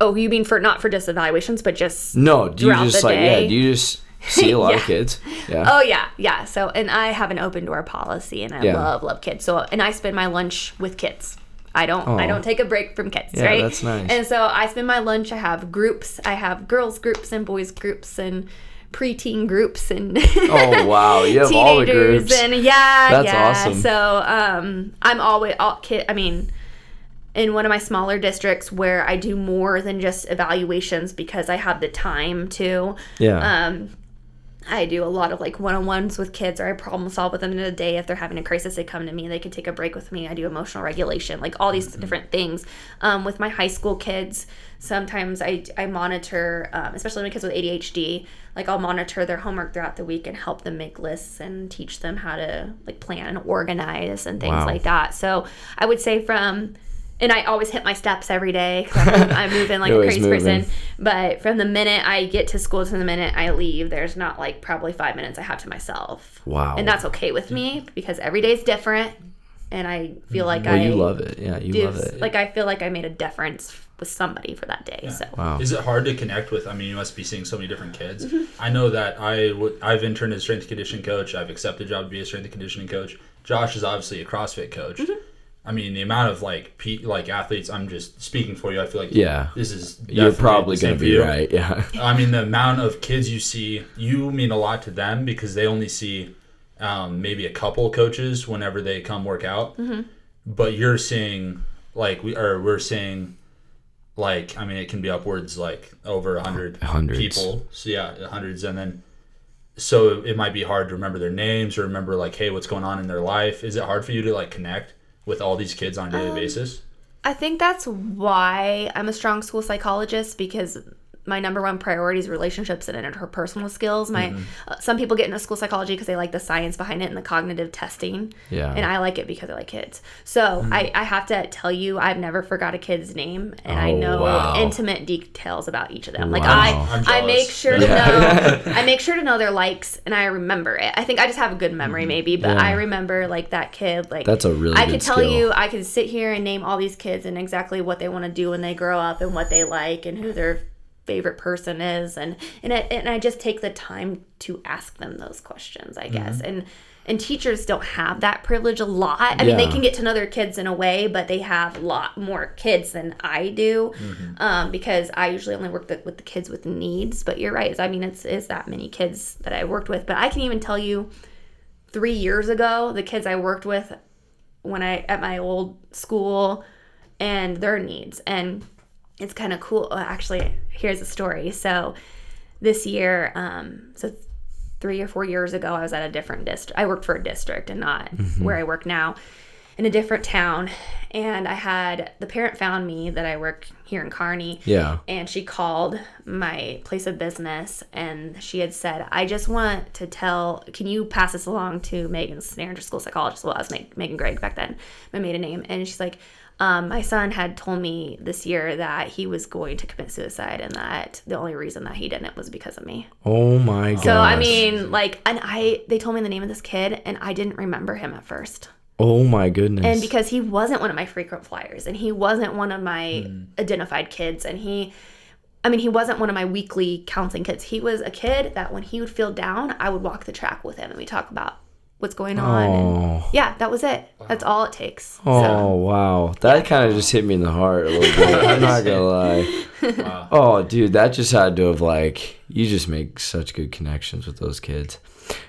oh, you mean for not for just evaluations, but just No, do you just like day? yeah, do you just see a lot of kids? Yeah. oh yeah, yeah. So, and I have an open door policy, and I Yeah. love love kids. So, and I spend my lunch with kids. I don't I oh. don't take a break from kids, Yeah, right? that's nice. And so I spend my lunch. I have groups. I have girls groups and boys groups and preteen groups and Oh wow, you have all the teenagers groups. and yeah, That's yeah. awesome. So um, I'm always all kid. I mean, in one of my smaller districts where I do more than just evaluations because I have the time to. Yeah. Um, I do a lot of like one on ones with kids, or I problem solve with them in a day. If they're having a crisis, they come to me. They can take a break with me. I do emotional regulation, like all these different things. Um, with my high school kids, sometimes I, I monitor, um, especially my kids with ADHD. Like I'll monitor their homework throughout the week and help them make lists and teach them how to like plan and organize and things Wow. like that. So I would say from and I always hit my steps every day because I'm, I'm moving like a crazy moving. person. But from the minute I get to school to the minute I leave, there's not like probably five minutes I have to myself. Wow. And that's okay with me because every day's different, and I feel like well, I you love it. Yeah, you do- love it. Like I feel like I made a difference with somebody for that day. So wow. Is it hard to connect with? I mean, you must be seeing so many different kids. Mm-hmm. I know that I w- I've interned as strength and conditioning coach. I've accepted a job to be a strength and conditioning coach. Josh is obviously a CrossFit coach. Mm-hmm. I mean, the amount of like pe- like athletes. I'm just speaking for you. I feel like Yeah. this is You're probably gonna be right. Yeah. I mean, the amount of kids you see, you mean a lot to them because they only see um, maybe a couple coaches whenever they come work out. Mm-hmm. But you're seeing like we are we're seeing like I mean, it can be upwards like over a hundred people. So yeah, hundreds, and then so it might be hard to remember their names or remember like, hey, what's going on in their life. Is it hard for you to like connect with all these kids on a Um, daily basis? I think that's why I'm a strong school psychologist because my number one priority is relationships and interpersonal skills. My Mm-hmm. uh, some people get into school psychology because they like the science behind it and the cognitive testing. Yeah. Mm-hmm. And I like it because I like kids. So I, I have to tell you, I've never forgot a kid's name, and I Oh, know wow. intimate details about each of them. Like Wow. I, I'm I make sure to know, I make sure to know their likes, and I remember it. I think I just have a good memory, maybe, but Mm-hmm. Yeah. I remember like that kid. Like That's a really I good could tell skill. you, I could sit here and name all these kids and exactly what they want to do when they grow up and what they like and who their favorite person is and and it, and I just take the time to ask them those questions, I guess. Mm-hmm. And and teachers don't have that privilege a lot. I mean, they can get to know their kids in a way, but they have a lot more kids than I do, Mm-hmm. um, because I usually only work the, with the kids with needs. But you're right. I mean, it's is that many kids that I worked with. But I can even tell you, three years ago, the kids I worked with when I at my old school and their needs. And it's kind of cool. Actually, here's a story. So this year, um, so three or four years ago, I was at a different district. I worked for a district and not where I work now, in a different town. And I had the parent found me that I work here in Kearney Yeah. and she called my place of business and she had said i just want to tell can you pass this along to megan's Snare school psychologist well i was Meg- megan gregg back then my maiden name and she's like um, my son had told me this year that he was going to commit suicide and that the only reason that he didn't was because of me Oh my god. so i mean like and i they told me the name of this kid and i didn't remember him at first Oh my goodness. and because he wasn't one of my frequent flyers and he wasn't one of my identified kids and he i mean he wasn't one of my weekly counseling kids he was a kid that when he would feel down i would walk the track with him and we talk about what's going on and oh. yeah that was it that's all it takes Oh so wow, that kind of just hit me in the heart a little bit. I'm not gonna lie. Wow. Oh, dude, that just had to have like you just make such good connections with those kids,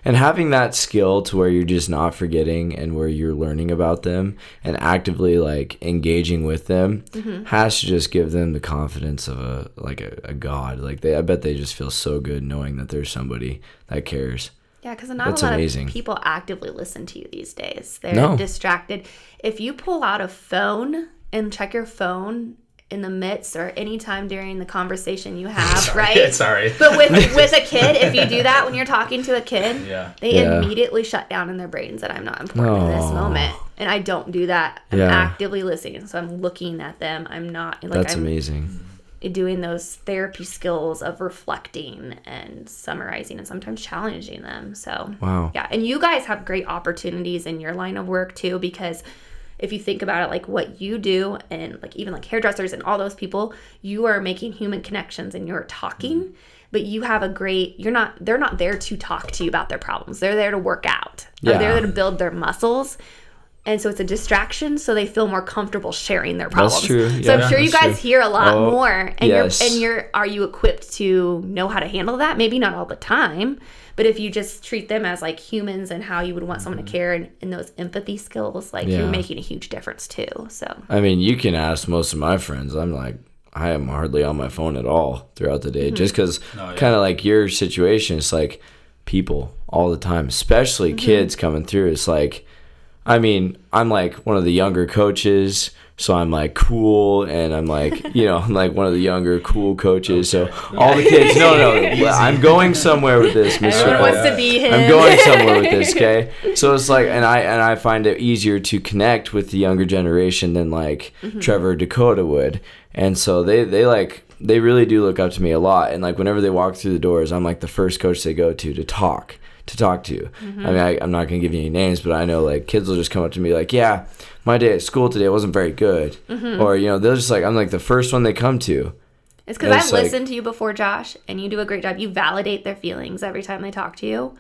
and having that skill to where you're just not forgetting and where you're learning about them and actively like engaging with them Mm-hmm. has to just give them the confidence of a like a, a god. Like they, I bet they just feel so good knowing that there's somebody that cares. Yeah, because not That's a lot amazing. of people actively listen to you these days. They're No. distracted. If you pull out a phone and check your phone in the midst or anytime during the conversation you have, right? Sorry. But with with a kid, if you do that when you're talking to a kid, Yeah. they Yeah. immediately shut down in their brains that I'm not important in this moment. And I don't do that. I'm Yeah. actively listening. So I'm looking at them. I'm not like That's I'm amazing. Doing those therapy skills of reflecting and summarizing and sometimes challenging them. So Wow. yeah, and you guys have great opportunities in your line of work too because if you think about it like what you do and like even like hairdressers and all those people, you are making human connections and you're talking, mm-hmm. but you have a great you're not they're not there to talk to you about their problems. They're there to work out. Yeah. they're there to build their muscles. And so it's a distraction so they feel more comfortable sharing their problems that's true. so i'm sure you guys true. hear a lot Oh, more and yes. you're and you're are you equipped to know how to handle that maybe not all the time but if you just treat them as like humans and how you would want someone to care and, and those empathy skills like Mm-hmm. Yeah. you're making a huge difference too so I mean, you can ask most of my friends. I'm like, I am hardly on my phone at all throughout the day, just because No, yeah. kind of like your situation. It's like people all the time, especially kids coming through. It's like, I mean, I'm like one of the younger coaches. So I'm like cool, and I'm like, you know, I'm like one of the younger cool coaches. So all the kids, no, no, I'm going somewhere with this, Mr. everyone wants to be him I'm going somewhere with this, okay? So it's like, and I and I find it easier to connect with the younger generation than like Mm-hmm. Trevor Dakota would, and so they they like they really do look up to me a lot, and like whenever they walk through the doors, I'm like the first coach they go to to talk to talk to. Mm-hmm. I mean, I, I'm not gonna give you any names, but I know like kids will just come up to me like, yeah, my day at school today wasn't very good, Mm-hmm. or you know they'll just like I'm like the first one they come to. It's because I've like- listened to you before, Josh, and you do a great job. You validate their feelings every time they talk to you,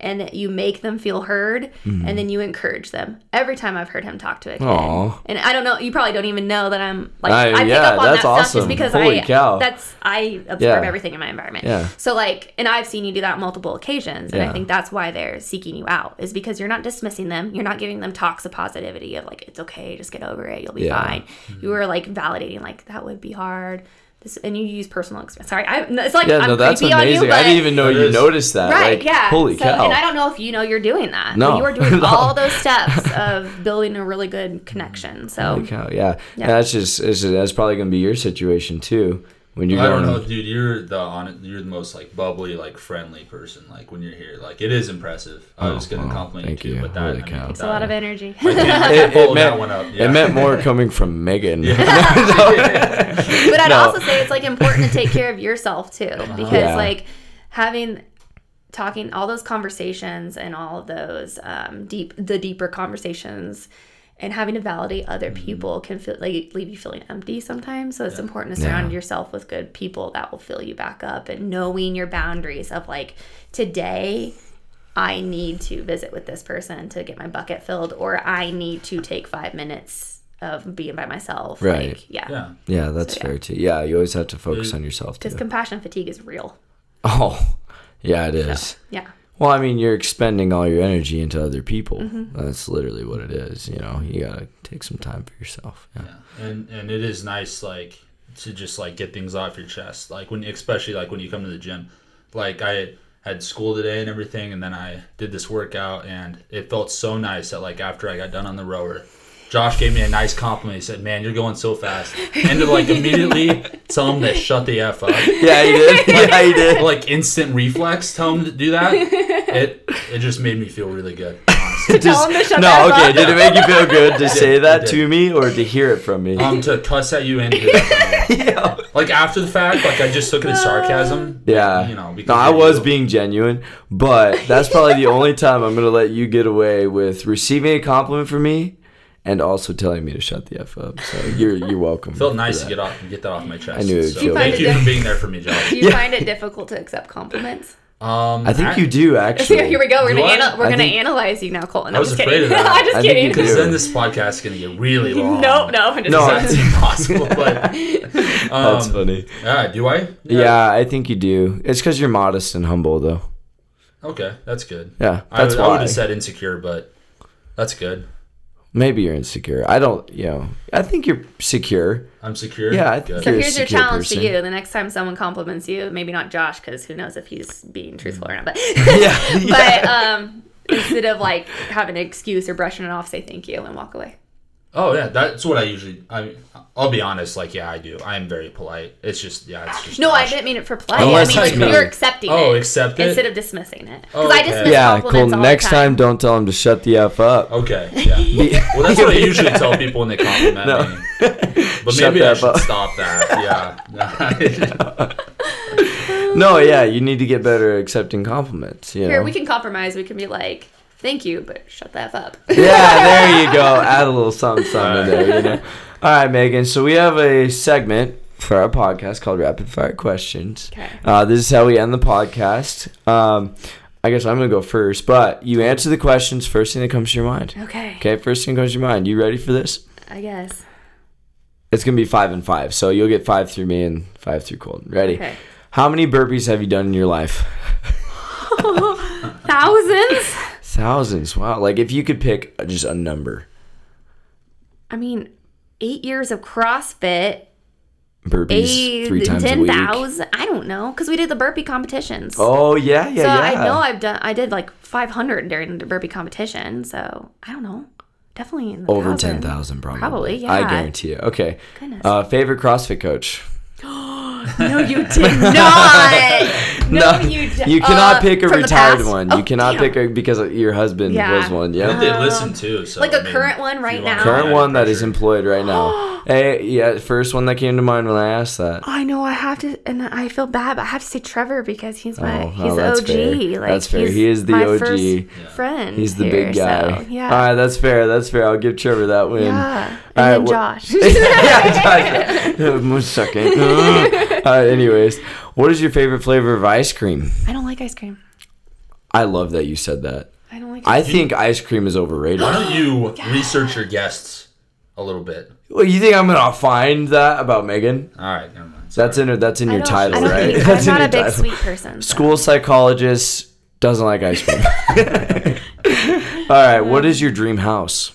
and that you make them feel heard, and then you encourage them. Every time I've heard him talk to a kid, Mm-hmm. And I don't know, you probably don't even know that I'm like I- I pick yeah, up on that stuff just because Holy I cow. that's I absorb Yeah. everything in my environment. Yeah. So like, and I've seen you do that on multiple occasions, and Yeah. I think that's why they're seeking you out is because you're not dismissing them, you're not giving them talks of positivity of like it's okay, just get over it, you'll be fine. You were like validating like that would be hard. This, and you use personal experience. Sorry, I, it's like Yeah, I'm no, that's creepy on amazing. you, I but didn't even know you is- noticed that. right, like, yeah. Holy So- cow! And I don't know if you know you're doing that. No. you are doing No. all those steps of building a really good connection. So Holy cow, yeah. Yeah. That's just it's, that's probably gonna be your situation too when you're I going. don't know, dude. You're the on, you're the most like bubbly, like friendly person. Like when you're here, like it is impressive. I was gonna oh, compliment thank you too, you. but that Holy I mean, cow. it's a lot of energy. I It, it meant one up. Yeah. it meant more coming from Megan. but I'd No. also say it's like important to take care of yourself too, because Yeah. like having talking all those conversations and all those um, deep the deeper conversations and having to validate other Mm-hmm. people can feel like leave you feeling empty sometimes so it's important to surround Yeah. yourself with good people that will fill you back up and knowing your boundaries of like today I need to visit with this person to get my bucket filled or I need to take 5 minutes of being by myself Right. like yeah yeah. Yeah, that's So, yeah. fair too. Yeah, you always have to focus on yourself too. because compassion fatigue is real Oh, yeah, it is. yeah Well, I mean, you're expending all your energy into other people. Mm-hmm. That's literally what it is. You know, you gotta take some time for yourself. Yeah. Yeah. And and it is nice like to just like get things off your chest. Like when especially like when you come to the gym. Like I had school today and everything and then I did this workout and it felt so nice that like after I got done on the rower Josh gave me a nice compliment. He said, "Man, you're going so fast," and to like immediately tell him to shut the f up. Yeah, he did. yeah, he did. Like instant reflex, tell him to do that. It it just made me feel really good. Honestly. Tell him to shut no, the F okay. up. Did it make you feel good to say it that to me or to hear it from me? Um, to cuss at you and hear that from you. like after the fact, like I just took it as sarcasm. yeah. you know. Because no, I was you. being genuine, but that's probably the only time I'm gonna let you get away with receiving a compliment from me and also telling me to shut the f up. So you're you're welcome. Felt nice to get off get that off my chest. I knew it'd so feel thank good. you for being there for me, Josh. Do you find it difficult to accept compliments? Um, I think you do actually. Here we go. We're Do gonna I? ana- we're I gonna think- analyze you now, Colton. I I'm was just afraid kidding. of that. I'm just I kidding. Because then this podcast is gonna get really long. No, no, I'm just No. That's impossible. But um, That's funny. Yeah, do I? Yeah, I think you do. It's because you're modest and humble, though. Okay, that's good. Yeah, I, that's would- I would have said insecure, but that's good. Maybe you're insecure. I don't. You know, I think you're secure. I'm secure. Yeah, I good. So You're a here's your challenge person. to you. The next time someone compliments you, maybe not Josh, because who knows if he's being truthful or not. But Yeah, but um, instead of like having an excuse or brushing it off, say thank you and walk away. Oh yeah, that's what I usually. I I'll be honest. Like yeah, I do. I am very polite. It's just yeah, it's just. No, I didn't mean it for polite. Unless I mean like it's me. you're accepting Oh, it. accept it? instead of dismissing it. Oh, Because I okay. dismiss yeah. compliments Colton, all next the time, don't tell him to shut the f up. Okay. Yeah. well, that's what I usually tell people when they compliment No. me. But Shut maybe I that should up. stop that. Yeah. No, yeah, you need to get better at accepting compliments. You know? Here we can compromise. We can be like, thank you, but shut the f up. yeah, there you go. Add a little something, something in there. You know. All right, Megan. So we have a segment for our podcast called Rapid Fire Questions. Okay. Uh, this is how we end the podcast. Um, I guess I'm gonna go first, but you answer the questions. First thing that comes to your mind. Okay. Okay, first thing comes to your mind. You ready for this? I guess. It's gonna be five and five, so you'll get five through me and five through Colton. Ready? Okay. How many burpees have you done in your life? Thousands? Thousands. Wow. Like if you could pick just a number, I mean, eight years of CrossFit. burpees Eight, three times a ten week. thousand. I don't know, because we did the burpee competitions. Oh yeah, yeah, so yeah. I know I've done. I did like 500 during the burpee competition. So I don't know. Definitely in the Over thousands. ten thousand, probably. Probably, yeah. I guarantee you. Okay. Goodness. Uh, favorite CrossFit coach? No, you did not. No, you did. You cannot uh, pick a retired one. Oh, you cannot damn. pick a because your husband Yeah. was one. Yeah. think they listen too. So Like a I mean, current one right now? Current one that is employed right now. hey, yeah, first one that came to mind when I asked that. I know I have to, and I feel bad, but I have to say Trevor because he's my Oh, he's oh, that's OG. fair. Like That's fair. He is the my OG. first friend. He's the here, big guy. so, yeah. All right, that's fair. That's fair. I'll give Trevor that win. yeah. And All right, then wha- Josh. yeah, Josh. One second. All right, anyways, what is your favorite flavor of ice cream? I don't like ice cream. I love that you said that. I don't like. I think ice cream is overrated. Why don't you research your guests a little bit? Well, you think I'm gonna find that about Megan? All right, never mind. That's in that's in I your don't- title, I don't right? think- That's I'm in not your a big title. sweet person. so. School psychologist doesn't like ice cream. All right, what is your dream house?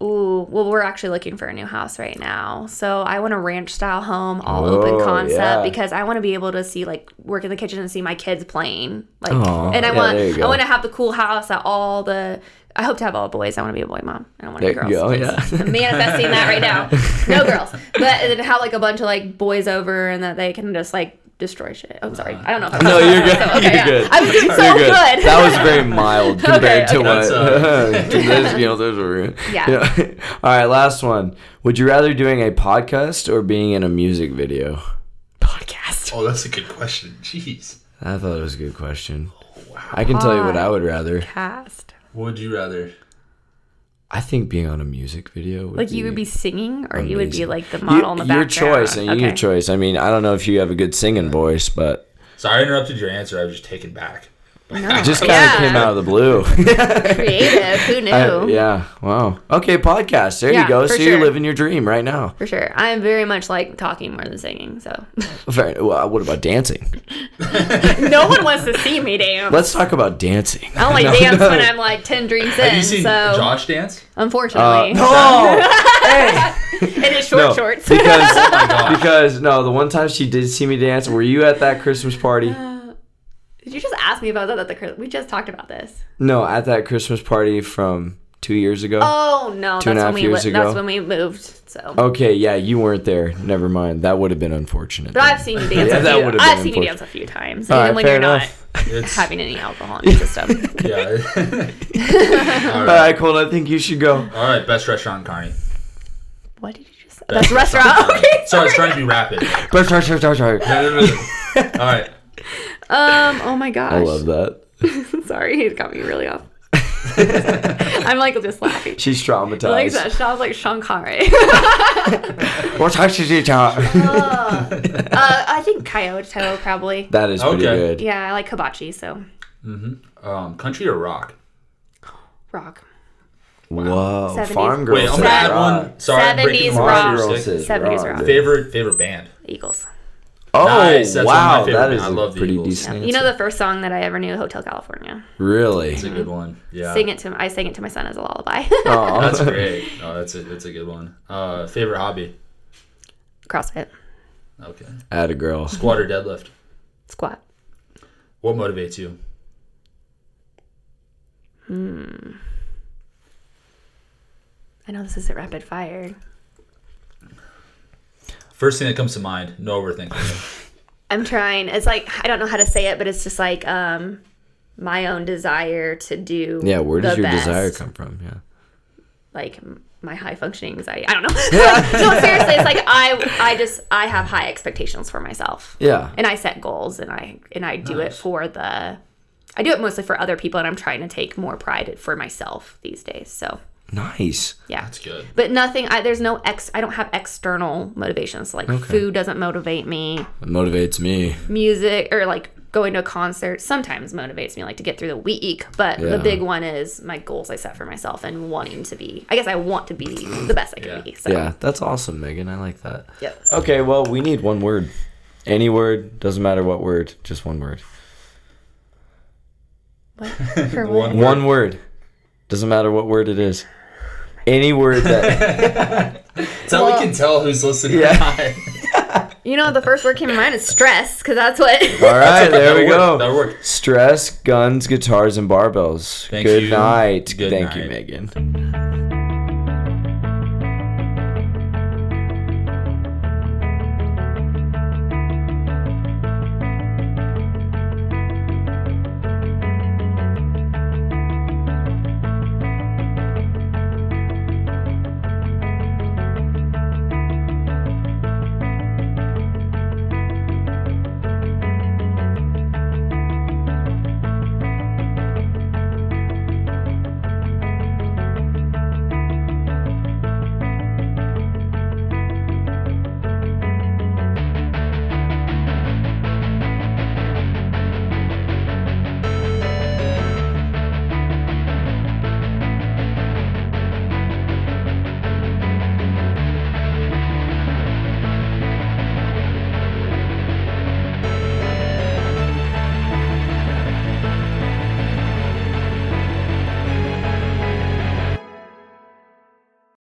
Ooh, well, we're actually looking for a new house right now. So I want a ranch style home, all Oh, open concept, yeah. because I want to be able to see like work in the kitchen and see my kids playing. Like, Aw, and I yeah, want I want to have the cool house that all the. I hope to have all boys. I want to be a boy mom. I don't want There any you girls. go, yeah. I'm manifesting that right now. No girls, but then have like a bunch of like boys over and that they can just like destroy shit. I'm sorry. I don't know. If I'm No, you're good. So, okay, you're yeah. good. I was doing so You're good. That was very mild compared Okay, to okay. what. That's, to this, you know, those were- Yeah. All right, last one. Would you rather doing a podcast or being in a music video? Podcast. Oh, that's a good question. Jeez. I thought it was a good question. Oh, wow. I can tell you what I would rather. Cast. Would you rather? I think being on a music video would Like be you would be singing, or you would be like the You- model in the your background. choice, and okay. your choice. I mean, I don't know if you have a good singing voice, but Sorry, I interrupted your answer. I was just taken back. No. it just kind of Yeah. came out of the blue. Creative. Who knew? I- yeah. Wow. Okay, podcast. There Yeah, you go. for So you're living your dream right now. For sure. I am very much like talking more than singing, so Very, well, what about dancing? no one wants to see me dance. Let's talk about dancing. I only No, dance no. when I'm like ten drinks Have in. you seen so Josh dance? unfortunately, Oh, hey. in his short No, shorts. because oh gosh. because no, the one time she did see me dance. Were you at that Christmas party? Uh, Did you just ask me about that at the Chris- we just talked about this? No, at that Christmas party from two years ago. Oh no, Two and that's a half when we years li- ago? that's when we moved. So, Okay, yeah, you weren't there. Never mind. That would have been unfortunate. but I've seen you dance. Yeah, a that few, would've I've been seen you dance a few times, All even right, when fair you're enough. not It's having any alcohol in your system. yeah. All right, Cole. I think you should go. All right, best restaurant in Kearney. what did you just say? Best That's restaurant. in Okay, Sorry, I was trying to be rapid. Sorry, sorry, sorry, sorry. No, no, no. All right. Um. Oh my gosh. I love that. Sorry, it got me really off. I'm like just laughing. She's traumatized. Like that sounds like Sean Connery. What time should you talk? uh, I think Kyoto probably. That is pretty Okay. good. Yeah, I like hibachi, so Um, country or rock? rock. Whoa, 70s. farm girl. Wait, I'm said gonna add one. Sorry, I'm 70s the rock. rules. Girl Stick. says 70s rock. rock. Favorite favorite band. Eagles. Oh Nice, that's one of my wow, favorite that bands. is I a love pretty Eagles. decent. You know the first song that I ever knew, Hotel California. really? It's a good one. Yeah. Sing it to I sang it to my son as a lullaby. Oh, That's great. Oh, that's a that's a good one. Uh, favorite hobby? CrossFit, Okay. Add a girl. Squat or deadlift? squat. What motivates you? Hmm. I know this isn't rapid fire. First thing that comes to mind. No overthinking. I'm trying. It's like I don't know how to say it, but it's just like um my own desire to do. Yeah, where does the your desire come from? Yeah. Like my high functioning anxiety. I don't know. no, seriously, it's like I I just I have high expectations for myself. Yeah. and I set goals and I and I do it for the I do it mostly for other people and I'm trying to take more pride for myself these days. So Nice. yeah. That's good. But nothing I there's no ex I don't have external motivations. Like food doesn't motivate me. It motivates me. Music or like going to a concert sometimes motivates me like to get through the week but Yeah. the big one is my goals i set for myself and wanting to be i guess i want to be the best i can Yeah. be so Yeah, that's awesome, Megan. I like that. Yep. Okay, well, we need one word. Any word, doesn't matter what word, just one word. what? for One what? One word. Doesn't matter what word it is. Any word that That's how Well- we can tell who's listening. Yeah. you know the first word came to mind is stress because that's what All right, there we go. That'll work. Stress, guns, guitars, and barbells. Thank Good you. night. Good Thank you, night. Megan.